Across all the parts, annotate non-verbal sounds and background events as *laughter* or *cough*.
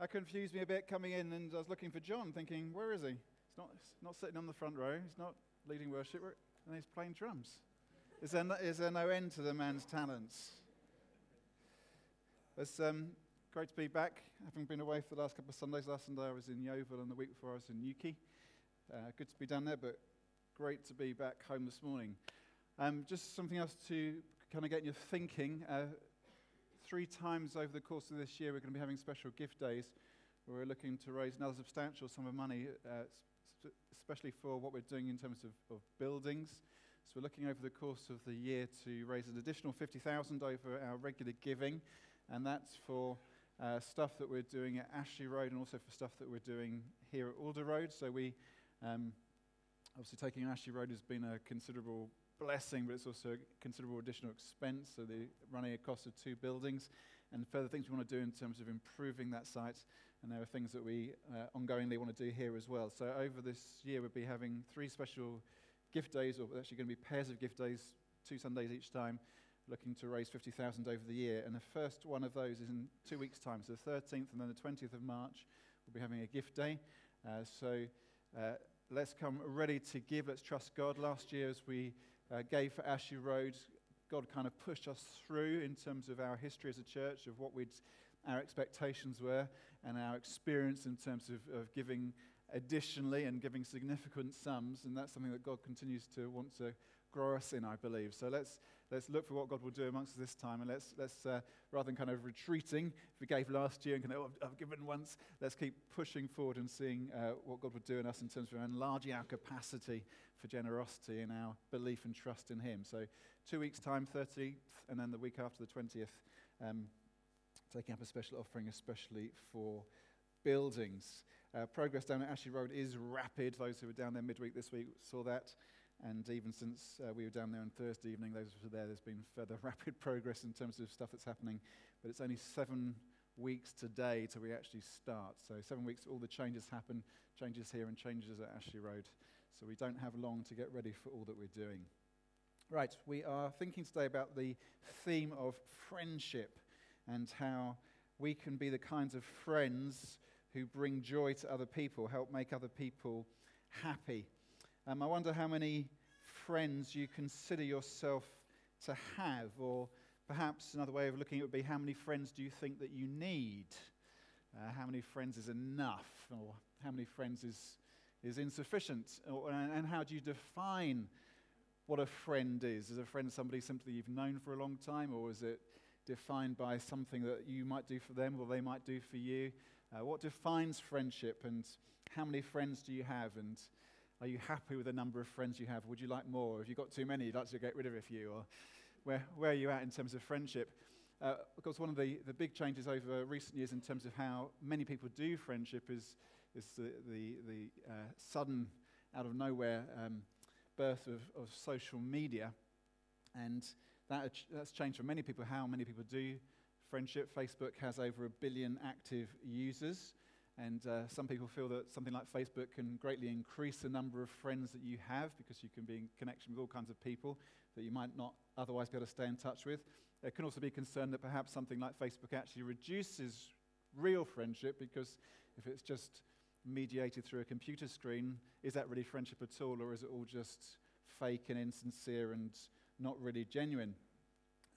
that confused me a bit coming in, and I was looking for John, thinking, where is he? He's not, he's not sitting on the front row, he's not leading worship, and he's playing drums. Is there no, is there no end to the man's talents? It's um, great to be back, having been away for the last couple of Sundays. Last Sunday I was in Yeovil, and the week before I was in Newquay. Uh, good to be down there, but great to be back home this morning. Um, just something else to kind of get your thinking. Uh, three times over the course of this year, we're going to be having special gift days where we're looking to raise another substantial sum of money, uh, especially for what we're doing in terms of, of, buildings. So we're looking over the course of the year to raise an additional 50,000 over our regular giving, and that's for uh, stuff that we're doing at Ashley Road and also for stuff that we're doing here at Alder Road. So we, um, obviously taking Ashley Road has been a considerable blessing, but it's also a considerable additional expense. So the running a cost of two buildings and further things we want to do in terms of improving that site. And there are things that we uh, ongoingly want to do here as well. So over this year, we'll be having three special gift days, or actually going to be pairs of gift days, two Sundays each time, looking to raise 50,000 over the year. And the first one of those is in two weeks' time. So the 13th and then the 20th of March, we'll be having a gift day. Uh, so uh, let's come ready to give. Let's trust God. Last year, as we uh, gave for Ashley Road, God kind of pushed us through in terms of our history as a church, of what we'd, our expectations were, and our experience in terms of, of giving additionally and giving significant sums. And that's something that God continues to want to grow us in, I believe. So let's, let's look for what God will do amongst us this time. And let's, let's uh, rather than kind of retreating, if we gave last year and kind of, oh, I've given once, let's keep pushing forward and seeing uh, what God would do in us in terms of enlarging our capacity for generosity and our belief and trust in Him. So two weeks' time, 30th, and then the week after the 20th, um, taking up a special offering, especially for buildings. Uh, progress down at Ashley Road is rapid. Those who were down there midweek this week saw that. And even since uh, we were down there on Thursday evening, those who were there, there's been further *laughs* rapid progress in terms of stuff that's happening. But it's only seven weeks today till we actually start. So, seven weeks, all the changes happen, changes here and changes at Ashley Road. So, we don't have long to get ready for all that we're doing. Right, we are thinking today about the theme of friendship and how we can be the kinds of friends who bring joy to other people, help make other people happy. Um, I wonder how many friends you consider yourself to have, or perhaps another way of looking at it would be how many friends do you think that you need? Uh, how many friends is enough, or how many friends is, is insufficient? Or, and, and how do you define what a friend is? Is a friend somebody simply you've known for a long time, or is it defined by something that you might do for them or they might do for you? Uh, what defines friendship, and how many friends do you have? And are you happy with the number of friends you have? Would you like more? Have you got too many, you'd like to get rid of a few? Or where, where are you at in terms of friendship? Uh, of course, one of the, the big changes over recent years in terms of how many people do friendship is, is the, the, the uh, sudden, out of nowhere um, birth of, of social media. And that, that's changed for many people how many people do friendship. Facebook has over a billion active users. And uh, some people feel that something like Facebook can greatly increase the number of friends that you have because you can be in connection with all kinds of people that you might not otherwise be able to stay in touch with. There can also be concern that perhaps something like Facebook actually reduces real friendship because if it's just mediated through a computer screen, is that really friendship at all, or is it all just fake and insincere and not really genuine?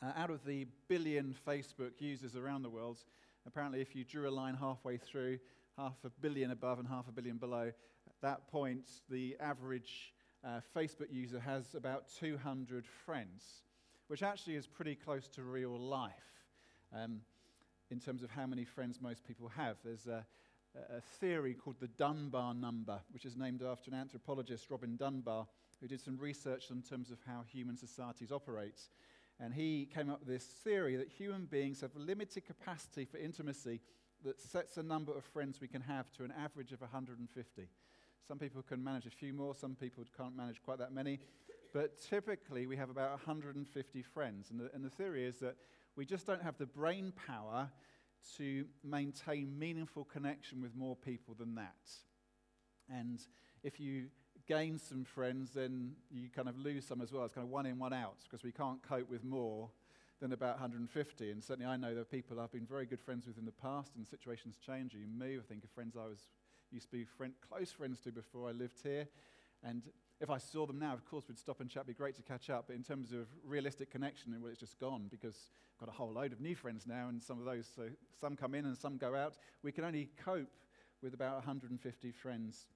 Uh, out of the billion Facebook users around the world, apparently, if you drew a line halfway through, half a billion above and half a billion below. At that point, the average uh, Facebook user has about 200 friends, which actually is pretty close to real life um, in terms of how many friends most people have. There's a, a theory called the Dunbar number, which is named after an anthropologist, Robin Dunbar, who did some research in terms of how human societies operate. And he came up with this theory that human beings have limited capacity for intimacy that sets a number of friends we can have to an average of 150. Some people can manage a few more, some people can't manage quite that many. But typically, we have about 150 friends. And the, and the theory is that we just don't have the brain power to maintain meaningful connection with more people than that. And if you gain some friends, then you kind of lose some as well. It's kind of one in, one out, because we can't cope with more than about 150. And certainly I know there are people I've been very good friends with in the past, and situations change, you move. I think of friends I was used to be friend, close friends to before I lived here. And if I saw them now, of course, we'd stop and chat. It'd be great to catch up. But in terms of realistic connection, well, it's just gone because I've got a whole load of new friends now, and some of those, so some come in and some go out. We can only cope with about 150 friends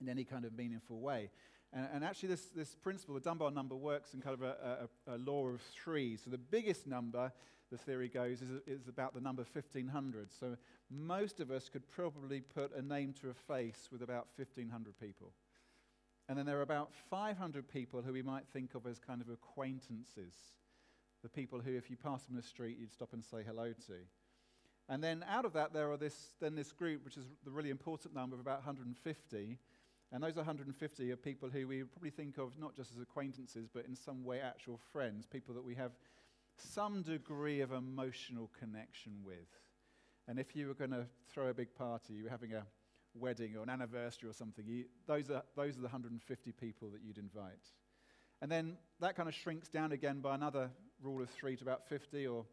in any kind of meaningful way. And, and actually, this, this principle, the Dunbar number, works in kind of a, a, a law of three. So the biggest number, the theory goes, is, is about the number 1500. So most of us could probably put a name to a face with about 1500 people. And then there are about 500 people who we might think of as kind of acquaintances. The people who, if you pass them in the street, you'd stop and say hello to. And then out of that, there are this, then this group, which is the really important number of about 150. And those 150 are people who we probably think of not just as acquaintances, but in some way actual friends, people that we have some degree of emotional connection with. And if you were going to throw a big party, you were having a wedding or an anniversary or something, you, those, are, those are the 150 people that you'd invite. And then that kind of shrinks down again by another rule of three to about 50 or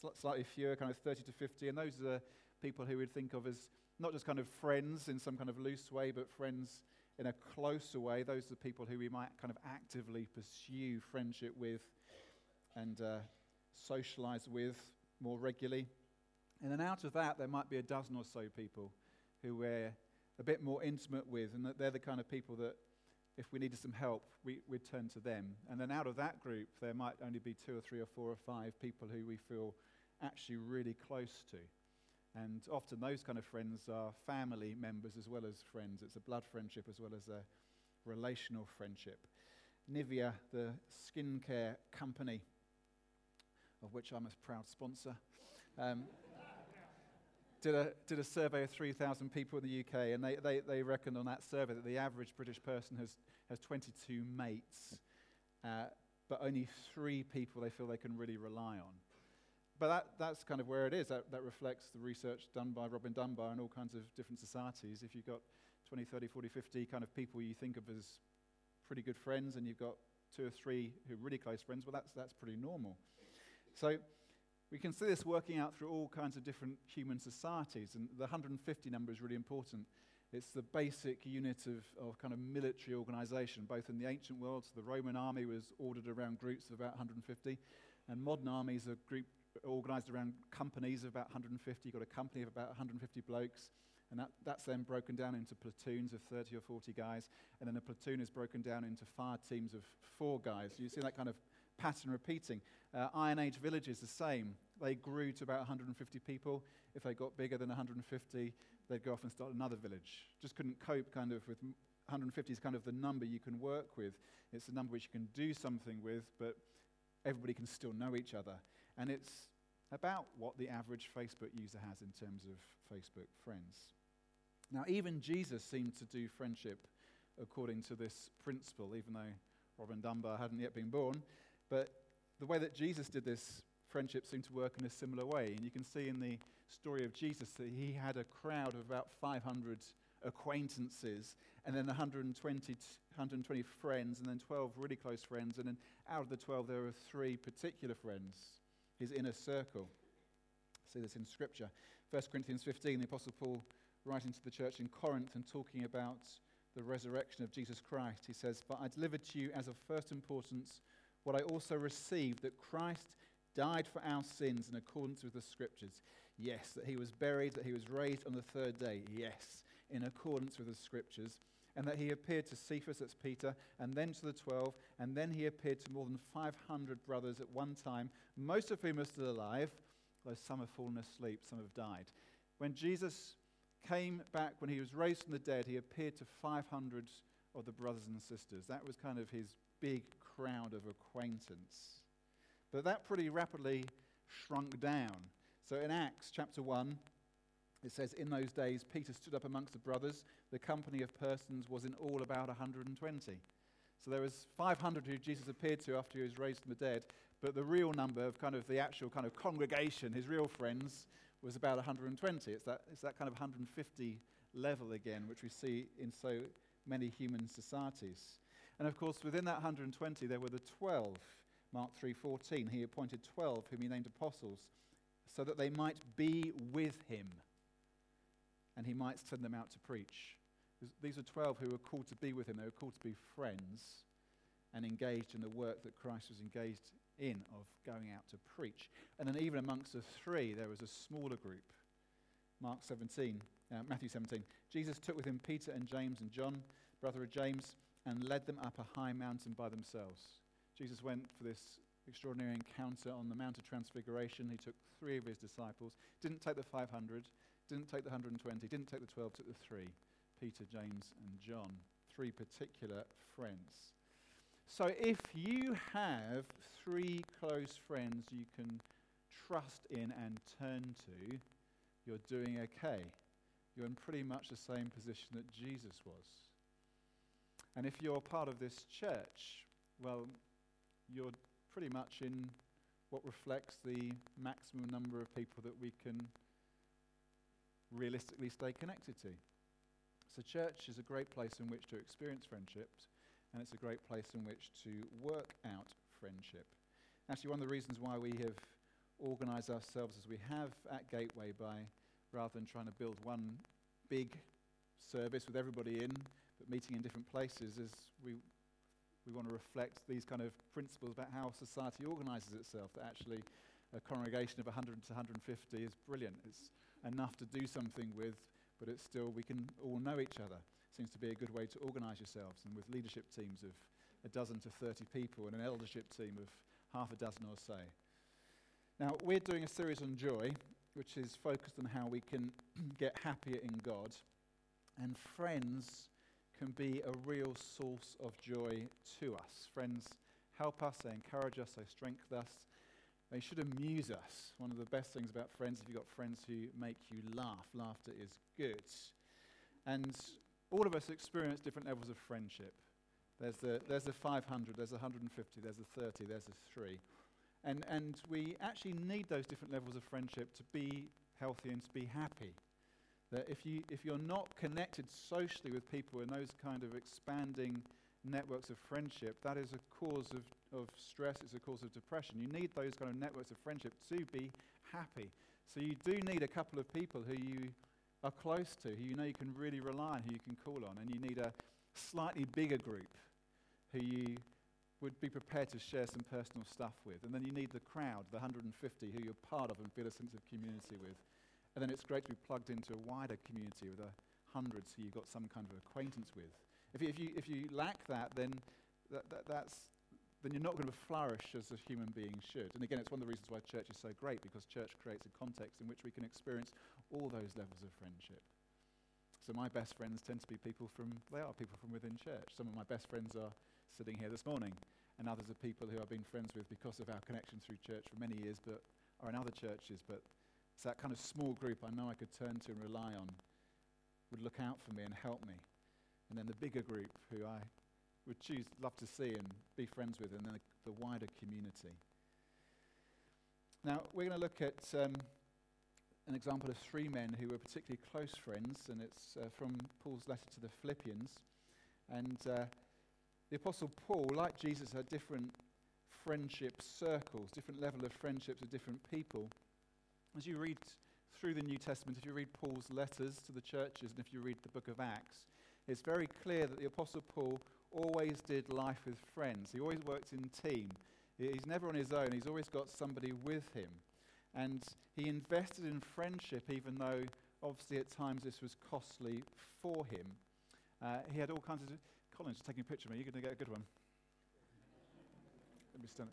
sl- slightly fewer, kind of 30 to 50. And those are the people who we'd think of as not just kind of friends in some kind of loose way, but friends in a closer way. Those are the people who we might kind of actively pursue friendship with and uh, socialize with more regularly. And then out of that, there might be a dozen or so people who we're a bit more intimate with, and that they're the kind of people that, if we needed some help, we, would turn to them. And then out of that group, there might only be two or three or four or five people who we feel actually really close to. And often those kind of friends are family members as well as friends. It's a blood friendship as well as a relational friendship. Nivea, the skincare company, of which I'm a proud sponsor, um, did, a, did a survey of 3,000 people in the UK, and they, they, they reckoned on that survey that the average British person has, has 22 mates, uh, but only three people they feel they can really rely on. But that, that's kind of where it is. That, that reflects the research done by Robin Dunbar and all kinds of different societies. If you've got 20, 30, 40, 50 kind of people you think of as pretty good friends, and you've got two or three who are really close friends, well, that's, that's pretty normal. So we can see this working out through all kinds of different human societies, and the 150 number is really important. It's the basic unit of, of kind of military organization, both in the ancient world. So the Roman army was ordered around groups of about 150, and modern armies are group, organized around companies of about 150. You've got a company of about 150 blokes, and that, that's then broken down into platoons of 30 or 40 guys, and then a platoon is broken down into fire teams of four guys. You see that kind of pattern repeating. Uh, Iron Age villages, the same. They grew to about 150 people. If they got bigger than 150, they'd go off and start another village. Just couldn't cope kind of with 150 is kind of the number you can work with. It's the number which you can do something with, but everybody can still know each other. And it's about what the average Facebook user has in terms of Facebook friends. Now, even Jesus seemed to do friendship according to this principle, even though Robin Dunbar hadn't yet been born. But the way that Jesus did this friendship seemed to work in a similar way. And you can see in the story of Jesus that he had a crowd of about 500 acquaintances, and then 120, 120 friends, and then 12 really close friends. And then out of the 12, there were three particular friends, his inner circle. See this in Scripture. 1 Corinthians 15, the Apostle Paul writing to the church in Corinth and talking about the resurrection of Jesus Christ. He says, But I delivered to you as of first importance what I also received that Christ died for our sins in accordance with the Scriptures. Yes, that he was buried, that he was raised on the third day. Yes, in accordance with the Scriptures. And that he appeared to Cephas, that's Peter, and then to the twelve, and then he appeared to more than 500 brothers at one time, most of whom are still alive, though some have fallen asleep, some have died. When Jesus came back, when he was raised from the dead, he appeared to 500 of the brothers and sisters. That was kind of his big crowd of acquaintance. But that pretty rapidly shrunk down. So in Acts chapter 1, it says, In those days, Peter stood up amongst the brothers. The company of persons was in all about 120. So there was 500 who Jesus appeared to after he was raised from the dead, but the real number of kind of the actual kind of congregation, his real friends, was about 120. It's that, it's that kind of 150 level again, which we see in so many human societies. And of course, within that 120, there were the 12, Mark 3:14, he appointed 12 whom he named apostles so that they might be with him and he might send them out to preach. These are 12 who were called to be with him. They were called to be friends and engaged in the work that Christ was engaged in of going out to preach. And then even amongst the three, there was a smaller group. Mark 17, uh, Matthew 17. Jesus took with him Peter and James and John, brother of James, and led them up a high mountain by themselves. Jesus went for this extraordinary encounter on the Mount of Transfiguration. He took three of his disciples, didn't take the 500, didn't take the 120, didn't take the 12, took the three Peter, James, and John. Three particular friends. So if you have three close friends you can trust in and turn to, you're doing okay. You're in pretty much the same position that Jesus was. And if you're part of this church, well, you're pretty much in what reflects the maximum number of people that we can realistically stay connected to. So, church is a great place in which to experience friendships, and it's a great place in which to work out friendship. Actually, one of the reasons why we have organized ourselves as we have at Gateway by rather than trying to build one big service with everybody in, but meeting in different places, is we, we want to reflect these kind of principles about how society organizes itself. That actually a congregation of 100 to 150 is brilliant. It's enough to do something with, but it's still, we can all know each other. Seems to be a good way to organize yourselves. And with leadership teams of a dozen to 30 people and an eldership team of half a dozen or so. Now, we're doing a series on joy, which is focused on how we can *clears throat* get happier in God. And friends can be a real source of joy to us. Friends help us, they encourage us, they strengthen us, they should amuse us. One of the best things about friends, if you've got friends who make you laugh, laughter is good. And all of us experience different levels of friendship. There's the, there's the 500, there's the 150, there's the 30, there's the 3. And, and we actually need those different levels of friendship to be healthy and to be happy. That if, you, if you're not connected socially with people in those kind of expanding networks of friendship, that is a cause of, of stress, it's a cause of depression. You need those kind of networks of friendship to be happy. So you do need a couple of people who you are close to, who you know you can really rely on, who you can call on. And you need a slightly bigger group who you would be prepared to share some personal stuff with. And then you need the crowd, the 150 who you're part of and feel a sense of community with. And then it's great to be plugged into a wider community with the hundreds who you've got some kind of acquaintance with. If you, if you, if you lack that, then, that, that, that's, then you're not going to flourish as a human being should. And again, it's one of the reasons why church is so great, because church creates a context in which we can experience all those levels of friendship. So my best friends tend to be people from, they are people from within church. Some of my best friends are sitting here this morning, and others are people who I've been friends with because of our connection through church for many years, but are in other churches. But it's that kind of small group I know I could turn to and rely on, would look out for me and help me and then the bigger group who I would choose, love to see and be friends with, and then the, wider community. Now, we're going to look at um, an example of three men who were particularly close friends, and it's uh, from Paul's letter to the Philippians. And uh, the Apostle Paul, like Jesus, had different friendship circles, different level of friendships with different people. As you read through the New Testament, if you read Paul's letters to the churches, and if you read the book of Acts, it's very clear that the Apostle Paul always did life with friends. He always worked in team. He's never on his own. He's always got somebody with him. And he invested in friendship, even though obviously at times this was costly for him. Uh, he had all kinds of. Colin's taking a picture of me. You're going to get a good one. Let me stand.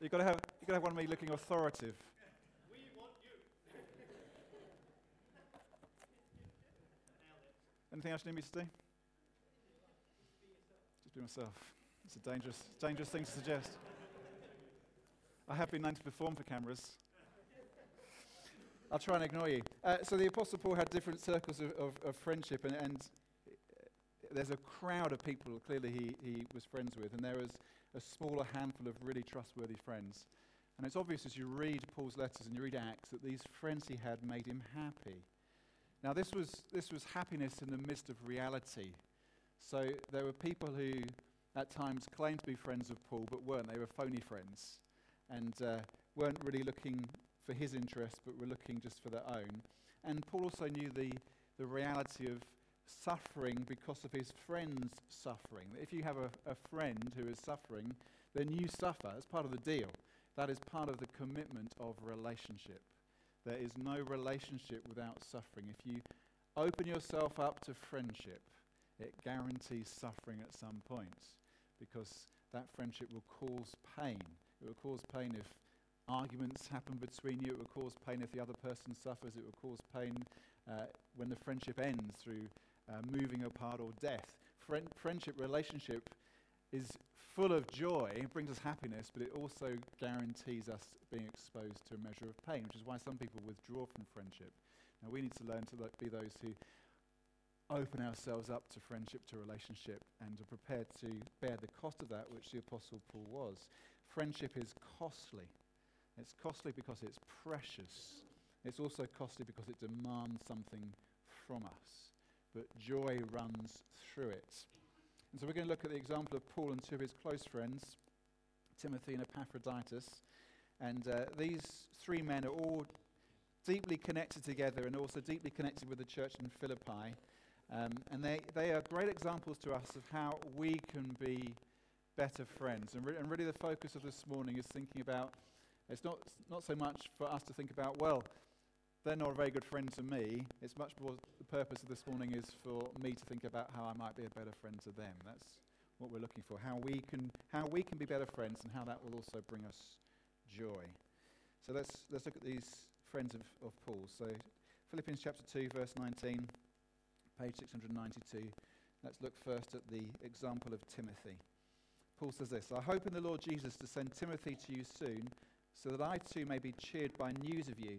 You've got to have, you've got to have one of me looking authoritative. Anything else you need me to do? Just be myself. It's a dangerous, dangerous thing to suggest. I have been known to perform for cameras. I'll try and ignore you. Uh, so the Apostle Paul had different circles of, of, of friendship, and, and, there's a crowd of people clearly he, he was friends with, and there was a smaller handful of really trustworthy friends. And it's obvious as you read Paul's letters and you read Acts that these friends he had made him happy. Now, this was, this was happiness in the midst of reality. So there were people who at times claimed to be friends of Paul but weren't. They were phony friends and uh, weren't really looking for his interests but were looking just for their own. And Paul also knew the, the reality of suffering because of his friend's suffering. If you have a, a friend who is suffering, then you suffer. That's part of the deal. That is part of the commitment of relationship. There is no relationship without suffering. If you open yourself up to friendship, it guarantees suffering at some point because that friendship will cause pain. It will cause pain if arguments happen between you. It will cause pain if the other person suffers. It will cause pain uh, when the friendship ends through uh, moving apart or death. Friend, friendship relationship is full of joy, it brings us happiness, but it also guarantees us being exposed to a measure of pain, which is why some people withdraw from friendship. Now, we need to learn to be those who open ourselves up to friendship, to relationship, and are prepared to bear the cost of that, which the Apostle Paul was. Friendship is costly. It's costly because it's precious. It's also costly because it demands something from us. But joy runs through it. And so we're going to look at the example of Paul and two of his close friends, Timothy and Epaphroditus. And uh, these three men are all deeply connected together and also deeply connected with the church in Philippi. Um, and they, they are great examples to us of how we can be better friends. And, re- and really, the focus of this morning is thinking about it's not, not so much for us to think about, well, they're not a very good friend to me. It's much more the purpose of this morning is for me to think about how I might be a better friend to them. That's what we're looking for. How we can, how we can be better friends and how that will also bring us joy. So let's, let's look at these friends of, of Paul. So Philippians chapter 2, verse 19, page 692. Let's look first at the example of Timothy. Paul says this I hope in the Lord Jesus to send Timothy to you soon, so that I too may be cheered by news of you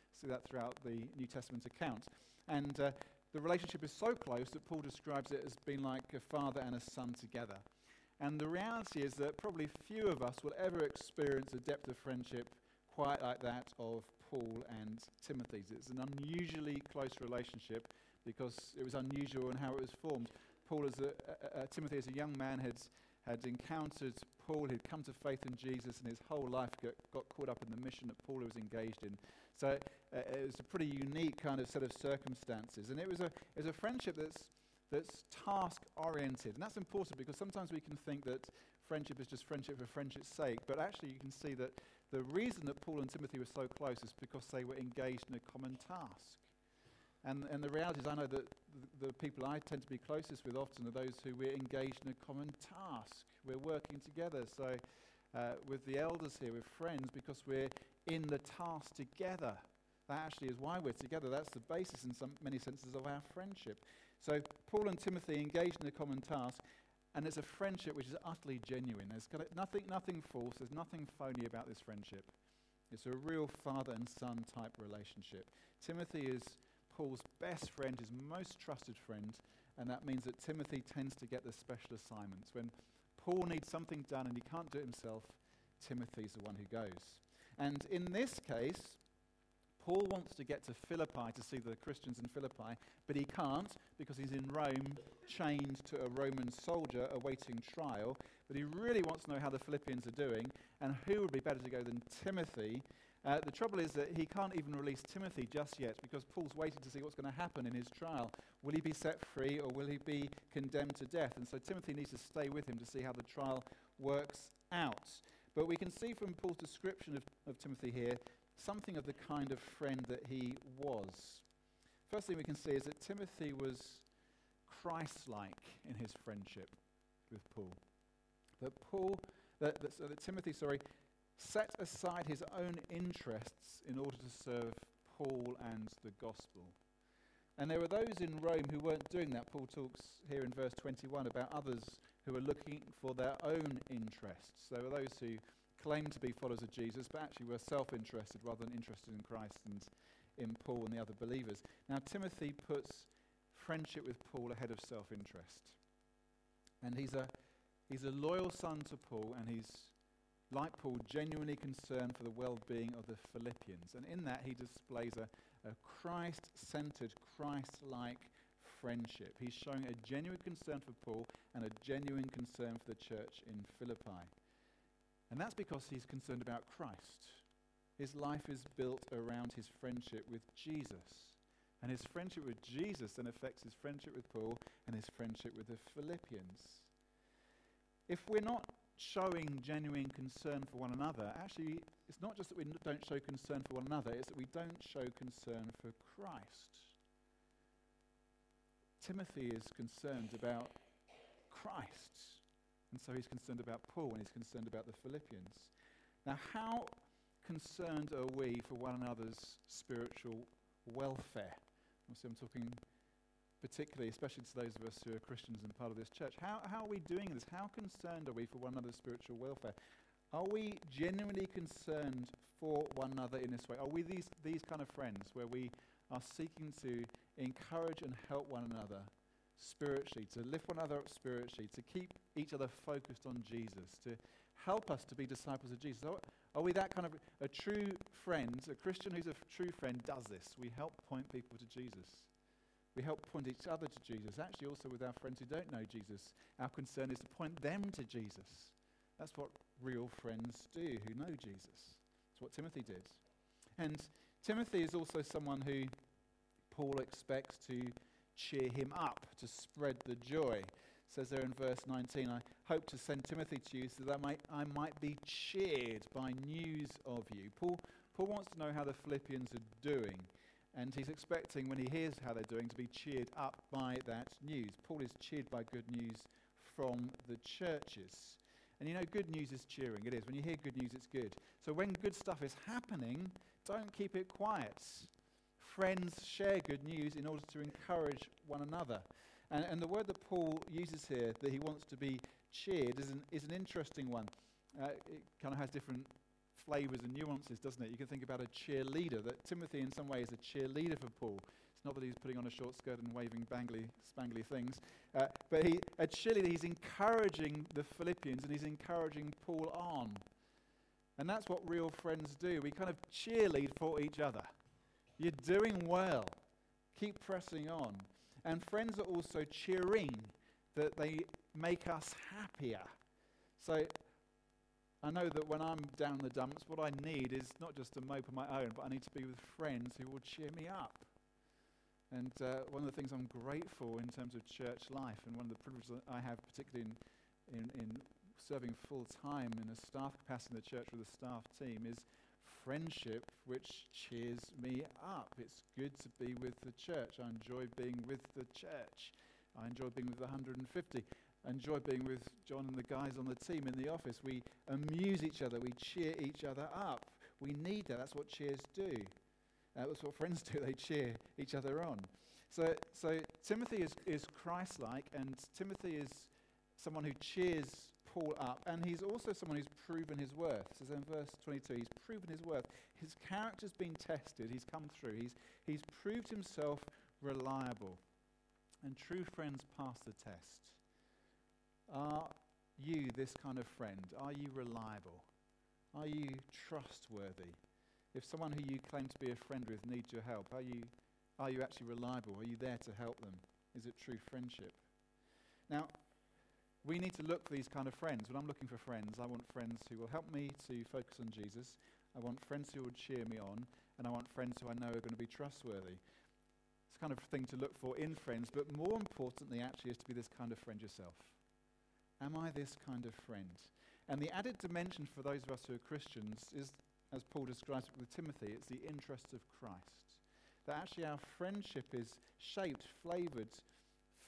see that throughout the New Testament accounts. And uh, the relationship is so close that Paul describes it as being like a father and a son together. And the reality is that probably few of us will ever experience a depth of friendship quite like that of Paul and Timothy's. It's an unusually close relationship because it was unusual in how it was formed. Paul, as a, Timothy, as a young man, had, had encountered Paul, he'd come to faith in Jesus, and his whole life got, got caught up in the mission that Paul was engaged in. So uh, it was a pretty unique kind of set of circumstances. And it was a, it was a friendship that's, that's task oriented. And that's important because sometimes we can think that friendship is just friendship for friendship's sake. But actually, you can see that the reason that Paul and Timothy were so close is because they were engaged in a common task. And, and the reality is, I know that the, people I tend to be closest with often are those who we're engaged in a common task. We're working together. So, uh, with the elders here, with friends, because we're in the task together. That actually is why we're together. That's the basis, in some, many senses, of our friendship. So, Paul and Timothy engaged in a common task, and it's a friendship which is utterly genuine. There's nothing, nothing false, there's nothing phony about this friendship. It's a real father and son type relationship. Timothy is Paul's best friend, his most trusted friend, and that means that Timothy tends to get the special assignments. When Paul needs something done and he can't do it himself, Timothy's the one who goes. And in this case, Paul wants to get to Philippi to see the Christians in Philippi, but he can't because he's in Rome, chained to a Roman soldier awaiting trial. But he really wants to know how the Philippians are doing, and who would be better to go than Timothy? Uh, the trouble is that he can't even release Timothy just yet because Paul's waiting to see what's going to happen in his trial. Will he be set free or will he be condemned to death? And so Timothy needs to stay with him to see how the trial works out. But we can see from Paul's description of, of Timothy here something of the kind of friend that he was. First thing we can see is that Timothy was Christ like in his friendship with Paul. That Paul, that, that, so that Timothy, sorry, set aside his own interests in order to serve Paul and the gospel. And there were those in Rome who weren't doing that. Paul talks here in verse 21 about others who were looking for their own interests. There were those who claimed to be followers of Jesus, but actually were self interested rather than interested in Christ and in Paul and the other believers. Now, Timothy puts friendship with Paul ahead of self interest. And he's a, he's a loyal son to Paul, and he's, like Paul, genuinely concerned for the well being of the Philippians. And in that, he displays a, a Christ centered, Christ like friendship. He's showing a genuine concern for Paul and a genuine concern for the church in Philippi. And that's because he's concerned about Christ. His life is built around his friendship with Jesus. And his friendship with Jesus then affects his friendship with Paul and his friendship with the Philippians. If we're not showing genuine concern for one another, actually, it's not just that we don't show concern for one another, it's that we don't show concern for Christ. Timothy is concerned about Christ, and so he's concerned about Paul and he's concerned about the Philippians. Now, how concerned are we for one another's spiritual welfare? Obviously, I'm talking particularly, especially to those of us who are Christians and part of this church. How, how are we doing this? How concerned are we for one another's spiritual welfare? Are we genuinely concerned for one another in this way? Are we these, these kind of friends where we are seeking to encourage and help one another spiritually, to lift one another up spiritually, to keep each other focused on Jesus, to help us to be disciples of Jesus? Are, are we that kind of a true friend, a Christian who's a true friend does this? We help point people to Jesus. We help point each other to Jesus. Actually, also with our friends who don't know Jesus, our concern is to point them to Jesus. That's what real friends do who know Jesus. It's what Timothy did. And Timothy is also someone who Paul expects to cheer him up, to spread the joy. It says there in verse 19, I hope to send Timothy to you so that I might, I might be cheered by news of you. Paul, Paul wants to know how the Philippians are doing. And he's expecting, when he hears how they're doing, to be cheered up by that news. Paul is cheered by good news from the churches. And you know, good news is cheering. It is. When you hear good news, it's good. So when good stuff is happening, don't keep it quiet. Friends share good news in order to encourage one another. And, and the word that Paul uses here, that he wants to be cheered, is an, is an interesting one. Uh, it kind of has different flavors and nuances, doesn't it? You can think about a cheerleader, that Timothy, in some way, is a cheerleader for Paul. It's not that he's putting on a short skirt and waving bangly, spangly things, uh, but he, a cheerleader, he's encouraging the Philippians and he's encouraging Paul on. And that's what real friends do. We kind of cheerlead for each other. You're doing well. Keep pressing on. And friends are also cheering that they make us happier. So I know that when I'm down the dumps, what I need is not just to mope on my own, but I need to be with friends who will cheer me up. And uh, one of the things I'm grateful in terms of church life, and one of the privileges I have, particularly in, in, in serving full time in a staff capacity in the church with a staff team, is friendship which cheers me up. It's good to be with the church. I enjoy being with the church. I enjoy being with the 150 I enjoy being with John and the guys on the team in the office. We amuse each other, we cheer each other up. We need that. That's what cheers do. Uh, that's what friends *laughs* do, they cheer each other on. So, so Timothy is, is Christ like, and Timothy is someone who cheers Paul up, and he's also someone who's proven his worth. It says in verse 22, he's proven his worth. His character's been tested, he's come through, he's, he's proved himself reliable. And true friends pass the test. Are you this kind of friend? Are you reliable? Are you trustworthy? If someone who you claim to be a friend with needs your help, are you, are you actually reliable? Are you there to help them? Is it true friendship? Now, we need to look for these kind of friends. When I'm looking for friends, I want friends who will help me to focus on Jesus. I want friends who will cheer me on. And I want friends who I know are going to be trustworthy. It's kind of thing to look for in friends, but more importantly, actually, is to be this kind of friend yourself. Am I this kind of friend? And the added dimension for those of us who are Christians is, as Paul describes it with Timothy, it's the interests of Christ. That actually our friendship is shaped, flavored,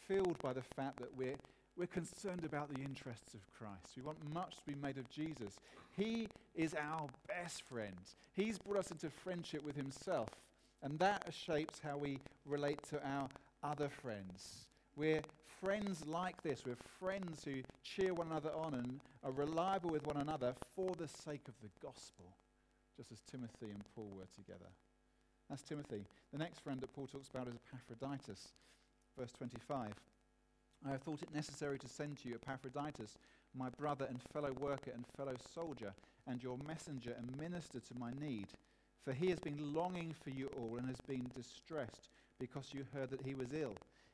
filled by the fact that we're, we're concerned about the interests of Christ. We want much to be made of Jesus. He is our best friend. He's brought us into friendship with himself. And that shapes how we relate to our other friends. We're friends like this. We're friends who cheer one another on and are reliable with one another for the sake of the gospel, just as Timothy and Paul were together. That's Timothy. The next friend that Paul talks about is Epaphroditus. Verse 25. I have thought it necessary to send to you Epaphroditus, my brother and fellow worker and fellow soldier, and your messenger and minister to my need. For he has been longing for you all and has been distressed because you heard that he was ill.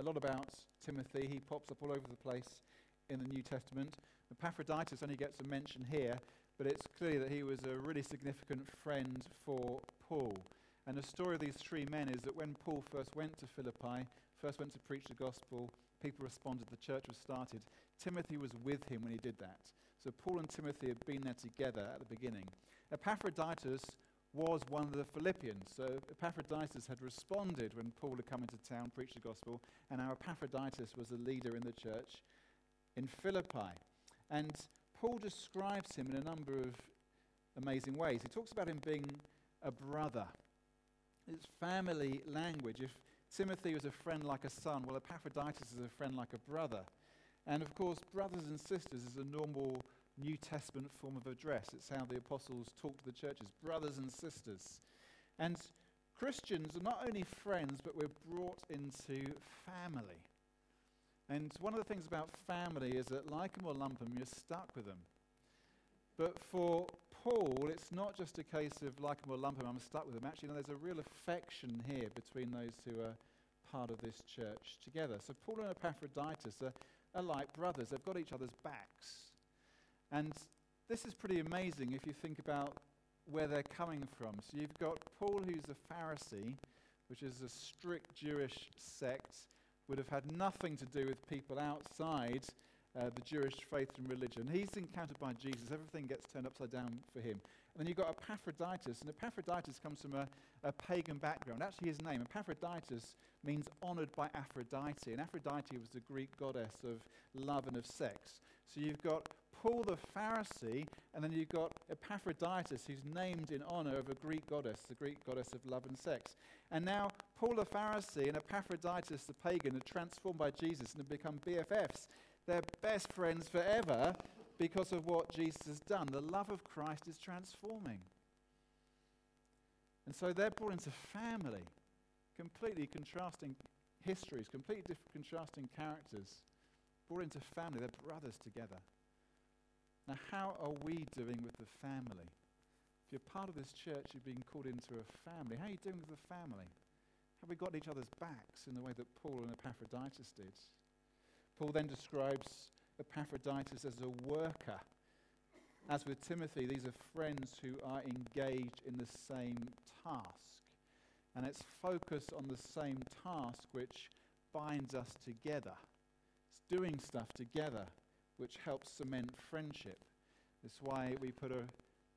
a lot about Timothy. He pops up all over the place in the New Testament. Epaphroditus only gets a mention here, but it's clear that he was a really significant friend for Paul. And the story of these three men is that when Paul first went to Philippi, first went to preach the gospel, people responded, the church was started. Timothy was with him when he did that. So Paul and Timothy had been there together at the beginning. Epaphroditus was one of the Philippians. So Epaphroditus had responded when Paul had come into town, preached the gospel, and now Epaphroditus was a leader in the church in Philippi. And Paul describes him in a number of amazing ways. He talks about him being a brother. It's family language. If Timothy was a friend like a son, well, Epaphroditus is a friend like a brother. And of course, brothers and sisters is a normal New Testament form of address. It's how the apostles talk to the churches, brothers and sisters. And Christians are not only friends, but we're brought into family. And one of the things about family is that, like them or lump them, you're stuck with them. But for Paul, it's not just a case of like them or lump them, I'm stuck with them. Actually, no, there's a real affection here between those who are part of this church together. So Paul and Epaphroditus are, are like brothers, they've got each other's backs. And this is pretty amazing if you think about where they're coming from. So you've got Paul, who's a Pharisee, which is a strict Jewish sect, would have had nothing to do with people outside uh, the Jewish faith and religion. He's encountered by Jesus. Everything gets turned upside down for him. And then you've got Epaphroditus, and Epaphroditus comes from a, a pagan background. Actually, his name, Epaphroditus, means honored by Aphrodite, and Aphrodite was the Greek goddess of love and of sex. So you've got Paul the Pharisee, and then you've got Epaphroditus, who's named in honor of a Greek goddess, the Greek goddess of love and sex. And now Paul the Pharisee and Epaphroditus the pagan are transformed by Jesus and have become BFFs. They're best friends forever because of what Jesus has done. The love of Christ is transforming. And so they're brought into family, completely contrasting histories, completely different, contrasting characters, brought into family. They're brothers together. Now, how are we doing with the family? If you're part of this church, you've been called into a family. How are you doing with the family? Have we got each other's backs in the way that Paul and Epaphroditus did? Paul then describes Epaphroditus as a worker. As with Timothy, these are friends who are engaged in the same task. And it's focus on the same task which binds us together. It's doing stuff together which helps cement friendship. That's why we put a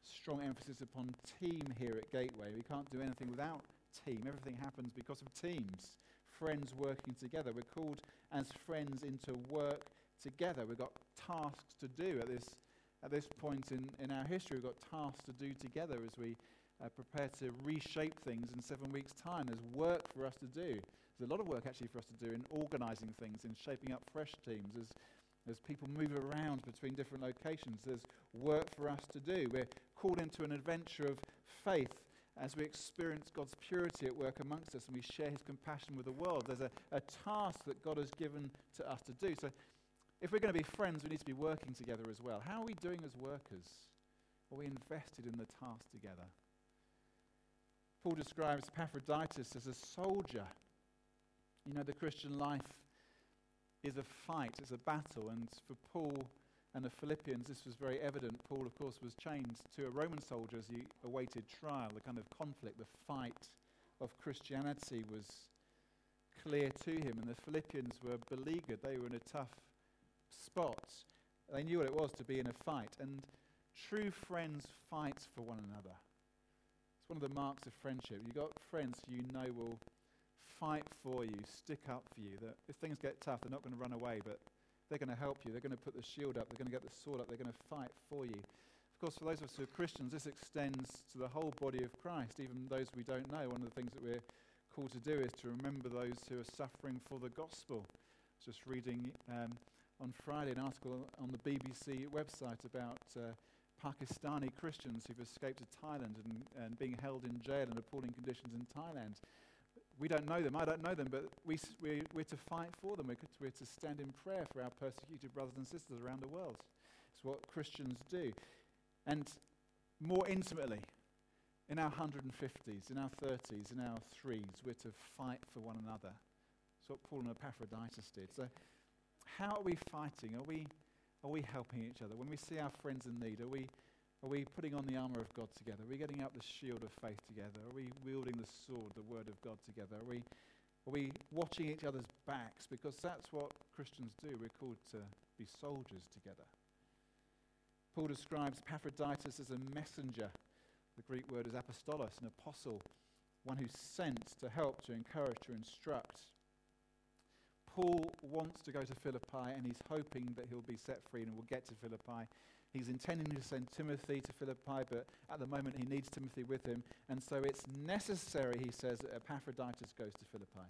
strong emphasis upon team here at Gateway. We can't do anything without team. Everything happens because of teams, friends working together. We're called as friends into work together. We've got tasks to do at this, at this point in, in our history. We've got tasks to do together as we uh, prepare to reshape things in seven weeks' time. There's work for us to do. There's a lot of work actually for us to do in organising things, in shaping up fresh teams. There's as people move around between different locations, there's work for us to do. We're called into an adventure of faith as we experience God's purity at work amongst us and we share his compassion with the world. There's a, a task that God has given to us to do. So, if we're going to be friends, we need to be working together as well. How are we doing as workers? Are we invested in the task together? Paul describes Epaphroditus as a soldier. You know, the Christian life is a fight, it's a battle. And for Paul and the Philippians, this was very evident. Paul, of course, was chained to a Roman soldier as he awaited trial. The kind of conflict, the fight of Christianity was clear to him. And the Philippians were beleaguered, they were in a tough spot. They knew what it was to be in a fight. And true friends fight for one another. It's one of the marks of friendship. You've got friends who you know will fight for you, stick up for you. That if things get tough, they're not going to run away, but they're going to help you. They're going to put the shield up. They're going to get the sword up. They're going to fight for you. Of course, for those of us who are Christians, this extends to the whole body of Christ, even those we don't know. One of the things that we're called to do is to remember those who are suffering for the gospel. I was just reading um, on Friday an article on the BBC website about uh, Pakistani Christians who've escaped to Thailand and, and being held in jail in appalling conditions in Thailand. We don't know them, I don't know them, but we, we're, we're to fight for them. We're, we're to stand in prayer for our persecuted brothers and sisters around the world. It's what Christians do. And more intimately, in our 150s, in our 30s, in our threes, we're to fight for one another. It's what Paul and Epaphroditus did. So, how are we fighting? Are we, are we helping each other? When we see our friends in need, are we, are we putting on the armour of God together? Are we getting out the shield of faith together? Are we wielding the sword, the word of God together? Are we, are we watching each other's backs? Because that's what Christians do. We're called to be soldiers together. Paul describes Epaphroditus as a messenger. The Greek word is apostolos, an apostle, one who's sent to help, to encourage, to instruct. Paul wants to go to Philippi and he's hoping that he'll be set free and will get to Philippi. He's intending to send Timothy to Philippi, but at the moment he needs Timothy with him. And so it's necessary, he says, that Epaphroditus goes to Philippi.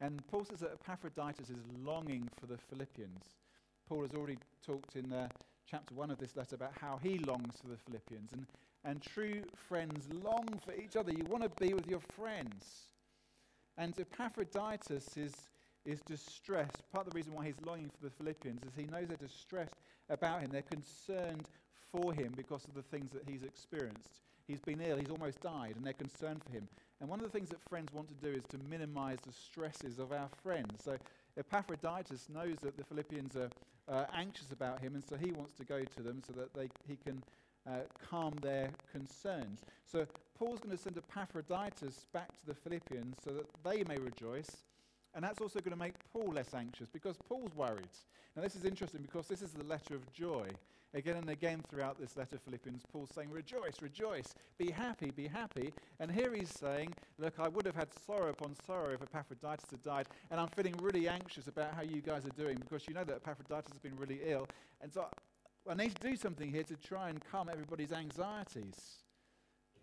And Paul says that Epaphroditus is longing for the Philippians. Paul has already talked in uh, chapter 1 of this letter about how he longs for the Philippians. And, and true friends long for each other. You want to be with your friends. And Epaphroditus is is distressed. Part of the reason why he's longing for the Philippians is he knows they're distressed about him. They're concerned for him because of the things that he's experienced. He's been ill, he's almost died, and they're concerned for him. And one of the things that friends want to do is to minimize the stresses of our friends. So Epaphroditus knows that the Philippians are uh, anxious about him, and so he wants to go to them so that they, he can uh, calm their concerns. So Paul's going to send Epaphroditus back to the Philippians so that they may rejoice and that's also going to make Paul less anxious because Paul's worried. Now, this is interesting because this is the letter of joy. Again and again throughout this letter, Philippians, Paul's saying, Rejoice, rejoice, be happy, be happy. And here he's saying, Look, I would have had sorrow upon sorrow if Epaphroditus had died, and I'm feeling really anxious about how you guys are doing because you know that Epaphroditus has been really ill. And so I need to do something here to try and calm everybody's anxieties.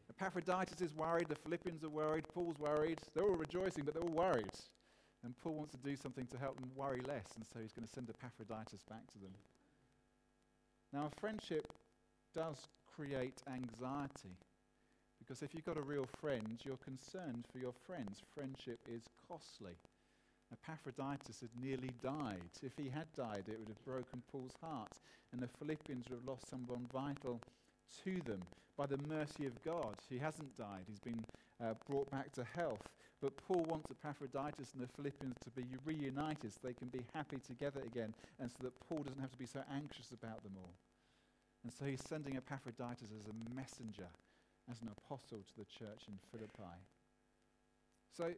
Epaphroditus is worried, the Philippians are worried, Paul's worried. They're all rejoicing, but they're all worried. And Paul wants to do something to help them worry less, and so he's going to send Epaphroditus back to them. Now, a friendship does create anxiety. Because if you've got a real friend, you're concerned for your friends. Friendship is costly. Epaphroditus had nearly died. If he had died, it would have broken Paul's heart, and the Philippians would have lost someone vital to them. By the mercy of God, he hasn't died. He's been uh, brought back to health. But Paul wants Epaphroditus and the Philippians to be reunited so they can be happy together again and so that Paul doesn't have to be so anxious about them all. And so he's sending Epaphroditus as a messenger, as an apostle to the church in Philippi. So,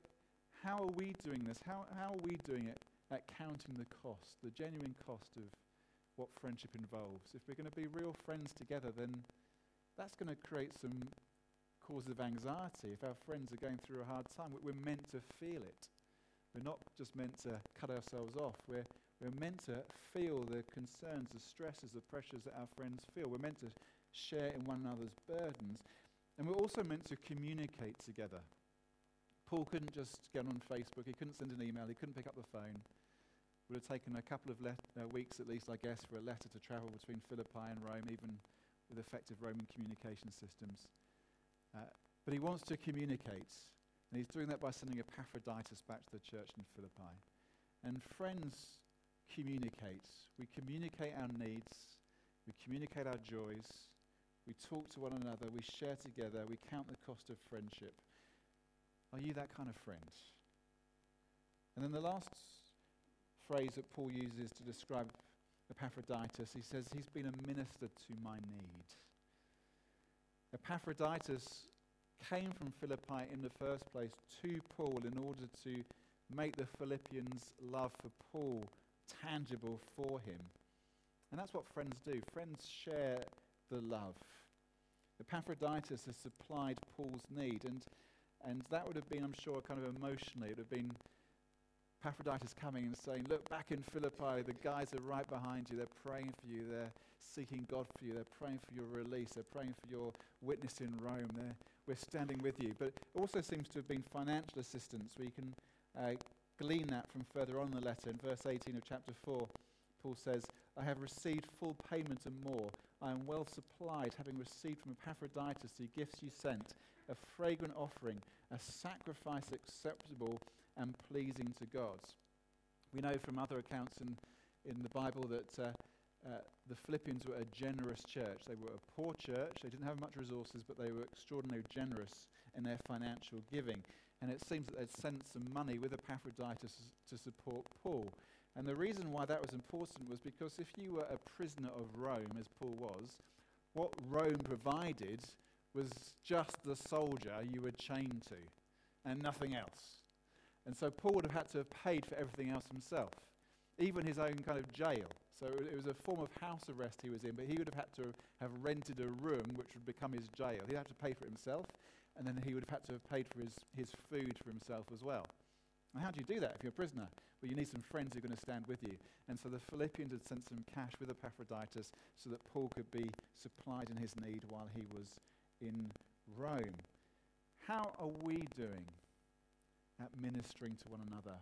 how are we doing this? How, how are we doing it at counting the cost, the genuine cost of what friendship involves? If we're going to be real friends together, then that's going to create some cause of anxiety. If our friends are going through a hard time, we're meant to feel it. We're not just meant to cut ourselves off. We're, we're meant to feel the concerns, the stresses, the pressures that our friends feel. We're meant to share in one another's burdens. And we're also meant to communicate together. Paul couldn't just get on Facebook, he couldn't send an email, he couldn't pick up the phone. It would have taken a couple of le- uh, weeks at least, I guess, for a letter to travel between Philippi and Rome, even with effective Roman communication systems. Uh, but he wants to communicate. And he's doing that by sending Epaphroditus back to the church in Philippi. And friends communicate. We communicate our needs. We communicate our joys. We talk to one another. We share together. We count the cost of friendship. Are you that kind of friend? And then the last phrase that Paul uses to describe Epaphroditus, he says, He's been a minister to my need. Epaphroditus came from Philippi in the first place to Paul in order to make the Philippians' love for Paul tangible for him. And that's what friends do. Friends share the love. Epaphroditus has supplied Paul's need, and, and that would have been, I'm sure, kind of emotionally, it would have been Epaphroditus coming and saying, Look, back in Philippi, the guys are right behind you. They're praying for you. They're seeking God for you. They're praying for your release. They're praying for your witness in Rome. They're, we're standing with you. But it also seems to have been financial assistance. We can uh, glean that from further on in the letter. In verse 18 of chapter 4, Paul says, I have received full payment and more. I am well supplied, having received from Epaphroditus the gifts you sent, a fragrant offering, a sacrifice acceptable and pleasing to God. We know from other accounts in, in the Bible that uh, uh, the Philippians were a generous church. They were a poor church. They didn't have much resources, but they were extraordinarily generous in their financial giving. And it seems that they'd sent some money with Epaphroditus to support Paul. And the reason why that was important was because if you were a prisoner of Rome, as Paul was, what Rome provided was just the soldier you were chained to and nothing else. And so Paul would have had to have paid for everything else himself, even his own kind of jail. So it was a form of house arrest he was in, but he would have had to have rented a room which would become his jail. He'd have to pay for it himself, and then he would have had to have paid for his, his food for himself as well. And how do you do that if you're a prisoner? Well, you need some friends who are going to stand with you. And so the Philippians had sent some cash with Epaphroditus so that Paul could be supplied in his need while he was in Rome. How are we doing at ministering to one another?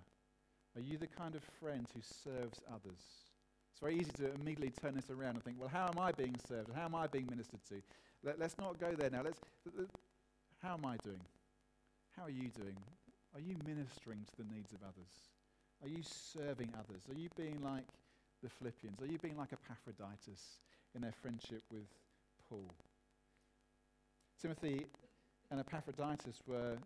Are you the kind of friend who serves others? It's very easy to immediately turn this around and think, well, how am I being served? How am I being ministered to? Let, us not go there now. Let's, how am I doing? How are you doing? Are you ministering to the needs of others? Are you serving others? Are you being like the Philippians? Are you being like Epaphroditus in their friendship with Paul? Timothy and Epaphroditus were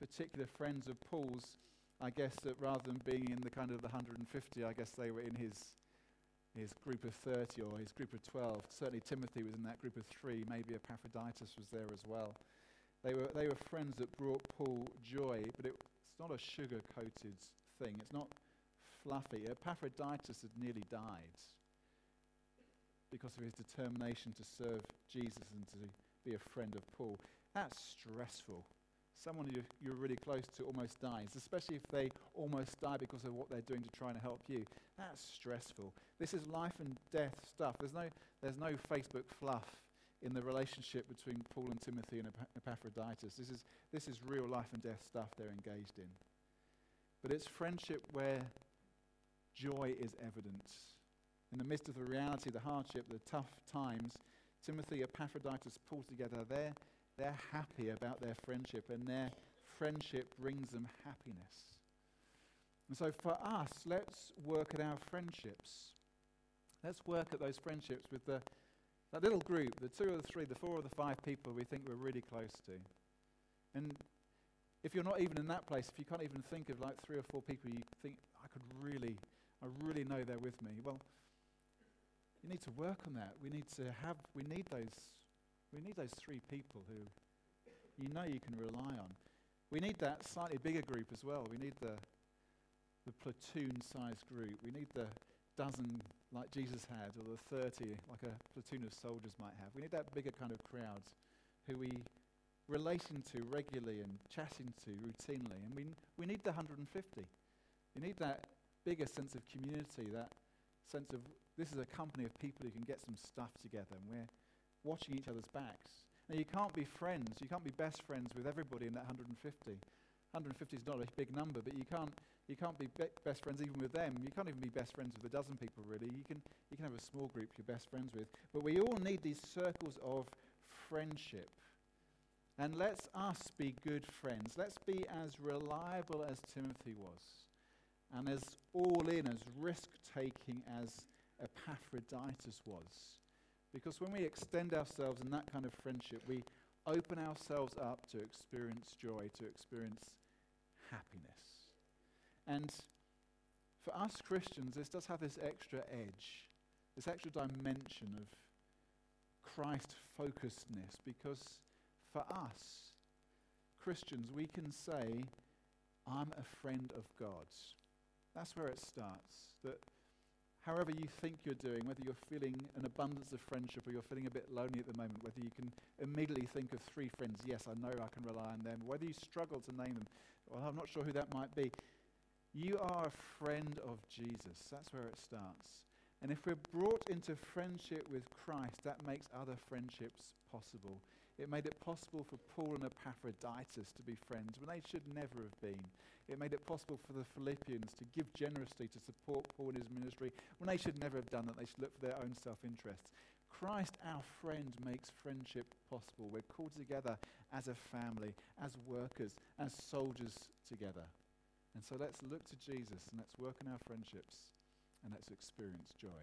particular friends of Paul's. I guess that rather than being in the kind of the 150, I guess they were in his his group of 30 or his group of 12. Certainly Timothy was in that group of three. Maybe Epaphroditus was there as well. They were, they were friends that brought Paul joy, but it, it's not a sugar coated thing. It's not fluffy. Epaphroditus had nearly died because of his determination to serve Jesus and to be a friend of Paul. That's stressful someone you're, you're really close to almost dies, especially if they almost die because of what they're doing to try and help you. That's stressful. This is life and death stuff. There's no, there's no Facebook fluff in the relationship between Paul and Timothy and Epaphroditus. This is, this is real life and death stuff they're engaged in. But it's friendship where joy is evident. In the midst of the reality, the hardship, the tough times, Timothy, and Epaphroditus pull together. They're they're happy about their friendship, and their friendship brings them happiness. And so for us, let's work at our friendships. Let's work at those friendships with the, that little group, the two or the three, the four or the five people we think we're really close to. And if you're not even in that place, if you can't even think of like three or four people you think, I could really, I really know they're with me, well, you need to work on that. We need to have, we need those we need those three people who you know you can rely on. We need that slightly bigger group as well. We need the, the platoon sized group. We need the dozen like Jesus had, or the 30 like a platoon of soldiers might have. We need that bigger kind of crowd who we relating to regularly and chatting to routinely. And we, we need the 150. We need that bigger sense of community, that sense of this is a company of people who can get some stuff together and we're watching each other's backs. Now, you can't be friends, you can't be best friends with everybody in that 150. 150 is not a big number, but you can't, you can't be, be best friends even with them. You can't even be best friends with a dozen people, really. You can, you can have a small group you're best friends with. But we all need these circles of friendship. And let's us be good friends. Let's be as reliable as Timothy was, and as all in, as risk taking as Epaphroditus was. Because when we extend ourselves in that kind of friendship, we open ourselves up to experience joy, to experience happiness. And for us Christians, this does have this extra edge, this extra dimension of Christ focusedness, because for us, Christians, we can say, I'm a friend of God's. That's where it starts. That however you think you're doing, whether you're feeling an abundance of friendship or you're feeling a bit lonely at the moment, whether you can immediately think of three friends, yes, I know I can rely on them, whether you struggle to name them, well, I'm not sure who that might be. You are a friend of Jesus. That's where it starts. And if we're brought into friendship with Christ, that makes other friendships possible. It made it possible for Paul and Epaphroditus to be friends when they should never have been. It made it possible for the Philippians to give generously to support Paul in his ministry when they should never have done that. They should look for their own self interests. Christ, our friend, makes friendship possible. We're called together as a family, as workers, as soldiers together. And so let's look to Jesus and let's work on our friendships and let's experience joy.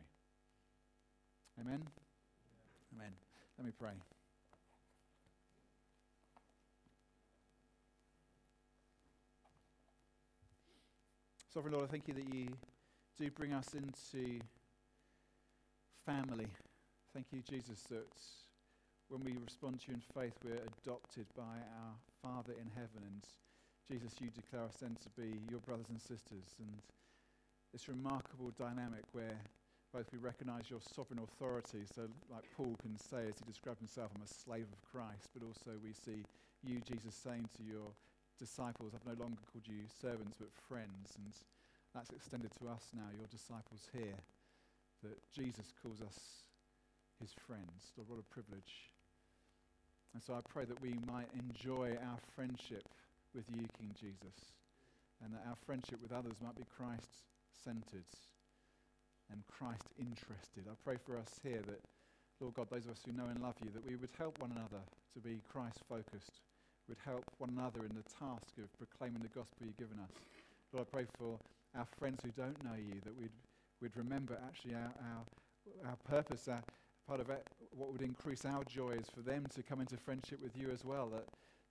Amen? Amen. Let me pray. Sovereign Lord, I thank you that you do bring us into family. Thank you, Jesus, that when we respond to you in faith, we're adopted by our Father in heaven. And Jesus, you declare us then to be your brothers and sisters. And this remarkable dynamic where both we recognize your sovereign authority, so like Paul can say as he describes himself, I'm a slave of Christ, but also we see you, Jesus, saying to your disciples, I've no longer called you servants but friends. And that's extended to us now, your disciples here, that Jesus calls us his friends. Lord, what a privilege. And so I pray that we might enjoy our friendship with you, King Jesus, and that our friendship with others might be Christ centered and Christ interested. I pray for us here that, Lord God, those of us who know and love you, that we would help one another to be Christ focused would help one another in the task of proclaiming the gospel you've given us. Lord, I pray for our friends who don't know you, that we'd, we'd remember actually our, our, our purpose, our, part of it, what would increase our joy is for them to come into friendship with you as well, that,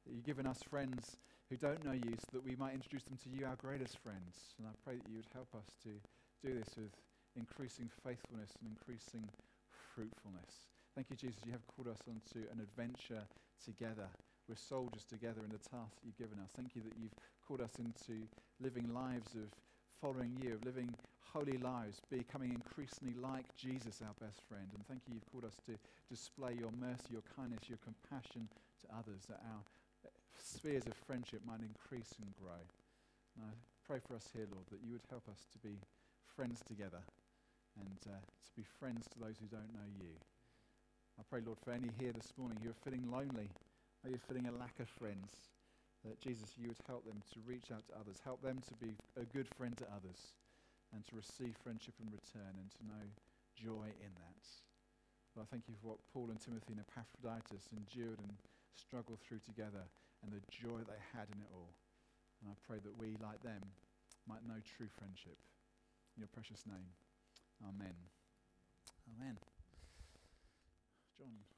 that you've given us friends who don't know you so that we might introduce them to you, our greatest friends. And I pray that you would help us to do this with increasing faithfulness and increasing fruitfulness. Thank you, Jesus. You have called us onto an adventure together. We're soldiers together in the task you've given us. Thank you that you've called us into living lives of following you, of living holy lives, becoming increasingly like Jesus, our best friend. And thank you, you've called us to display your mercy, your kindness, your compassion to others, that our spheres of friendship might increase and grow. And I pray for us here, Lord, that you would help us to be friends together and uh, to be friends to those who don't know you. I pray, Lord, for any here this morning who are feeling lonely are you feeling a lack of friends? That Jesus, you would help them to reach out to others, help them to be a good friend to others, and to receive friendship in return, and to know joy in that. Well, I thank you for what Paul and Timothy and Epaphroditus endured and struggled through together, and the joy they had in it all. And I pray that we, like them, might know true friendship. In your precious name, Amen. Amen. John.